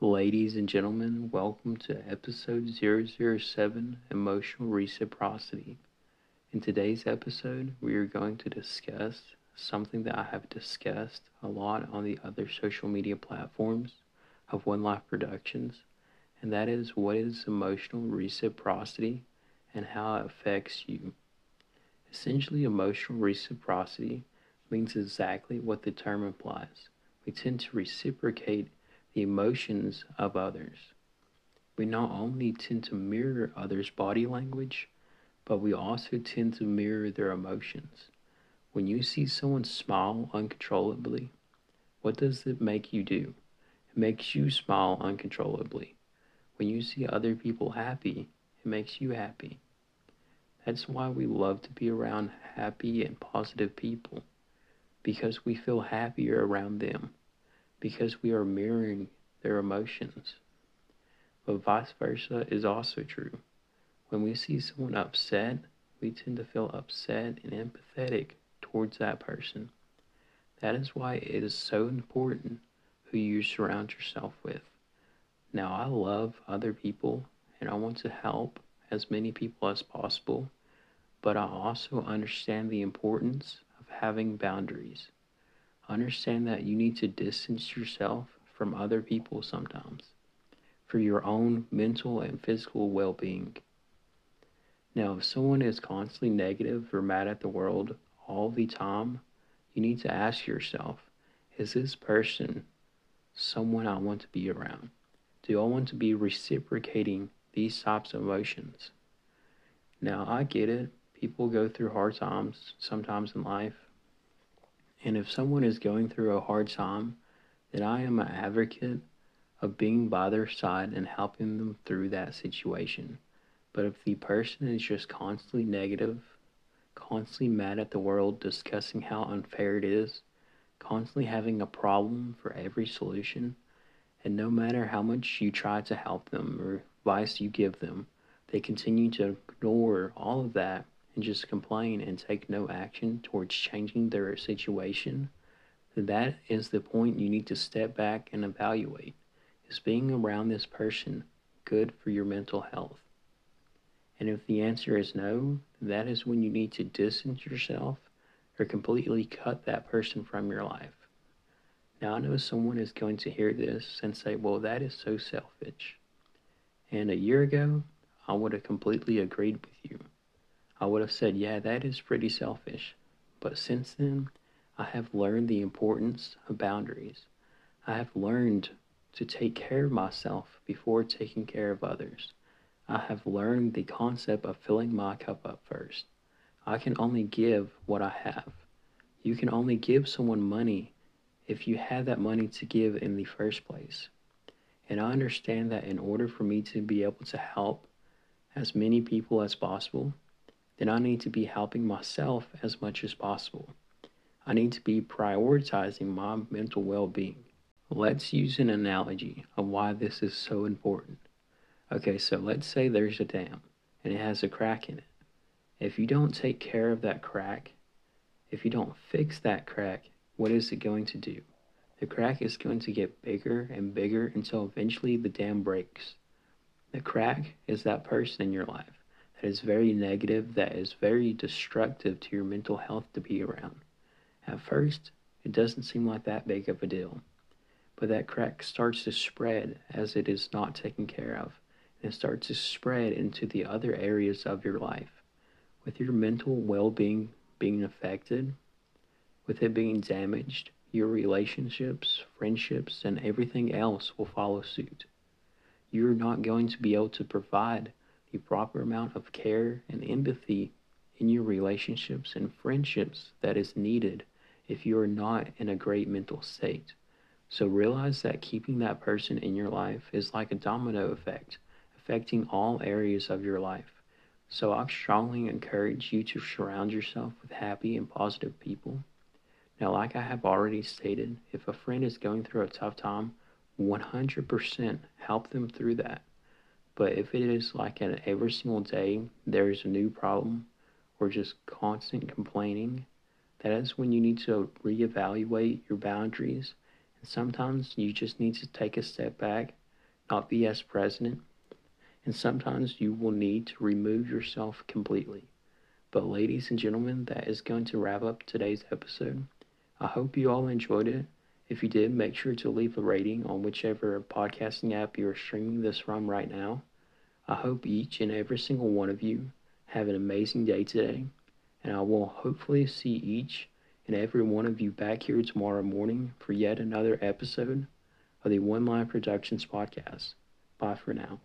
Ladies and gentlemen, welcome to episode 007 Emotional Reciprocity. In today's episode, we are going to discuss something that I have discussed a lot on the other social media platforms of One Life Productions, and that is what is emotional reciprocity and how it affects you. Essentially, emotional reciprocity means exactly what the term implies. We tend to reciprocate the emotions of others. We not only tend to mirror others' body language, but we also tend to mirror their emotions. When you see someone smile uncontrollably, what does it make you do? It makes you smile uncontrollably. When you see other people happy, it makes you happy. That's why we love to be around happy and positive people, because we feel happier around them because we are mirroring their emotions. But vice versa is also true. When we see someone upset, we tend to feel upset and empathetic towards that person. That is why it is so important who you surround yourself with. Now, I love other people and I want to help as many people as possible, but I also understand the importance of having boundaries. Understand that you need to distance yourself from other people sometimes for your own mental and physical well being. Now, if someone is constantly negative or mad at the world all the time, you need to ask yourself is this person someone I want to be around? Do I want to be reciprocating these types of emotions? Now, I get it. People go through hard times sometimes in life, and if someone is going through a hard time, then I am an advocate of being by their side and helping them through that situation. But if the person is just constantly negative, constantly mad at the world, discussing how unfair it is, constantly having a problem for every solution, and no matter how much you try to help them or advice you give them, they continue to ignore all of that and just complain and take no action towards changing their situation, that is the point you need to step back and evaluate. Is being around this person good for your mental health? And if the answer is no, that is when you need to distance yourself or completely cut that person from your life. Now, I know someone is going to hear this and say, well, that is so selfish. And a year ago, I would have completely agreed with you. I would have said, yeah, that is pretty selfish. But since then, I have learned the importance of boundaries. I have learned to take care of myself before taking care of others. I have learned the concept of filling my cup up first. I can only give what I have. You can only give someone money if you have that money to give in the first place. And I understand that in order for me to be able to help as many people as possible, then I need to be helping myself as much as possible. I need to be prioritizing my mental well being. Let's use an analogy of why this is so important. Okay, so let's say there's a dam and it has a crack in it. If you don't take care of that crack, if you don't fix that crack, what is it going to do? The crack is going to get bigger and bigger until eventually the dam breaks. The crack is that person in your life that is very negative, that is very destructive to your mental health to be around. At first, it doesn't seem like that big of a deal, but that crack starts to spread as it is not taken care of, and it starts to spread into the other areas of your life. With your mental well being being affected, with it being damaged, your relationships, friendships, and everything else will follow suit. You're not going to be able to provide the proper amount of care and empathy in your relationships and friendships that is needed if you are not in a great mental state. So realize that keeping that person in your life is like a domino effect, affecting all areas of your life. So I strongly encourage you to surround yourself with happy and positive people. Now, like I have already stated, if a friend is going through a tough time, 100% help them through that. But if it is like an every single day there's a new problem or just constant complaining, that is when you need to reevaluate your boundaries. And sometimes you just need to take a step back not be as present, and sometimes you will need to remove yourself completely. But, ladies and gentlemen, that is going to wrap up today's episode. I hope you all enjoyed it. If you did, make sure to leave a rating on whichever podcasting app you're streaming this from right now. I hope each and every single one of you have an amazing day today, and I will hopefully see each and every one of you back here tomorrow morning for yet another episode of the One Life Productions podcast. Bye for now.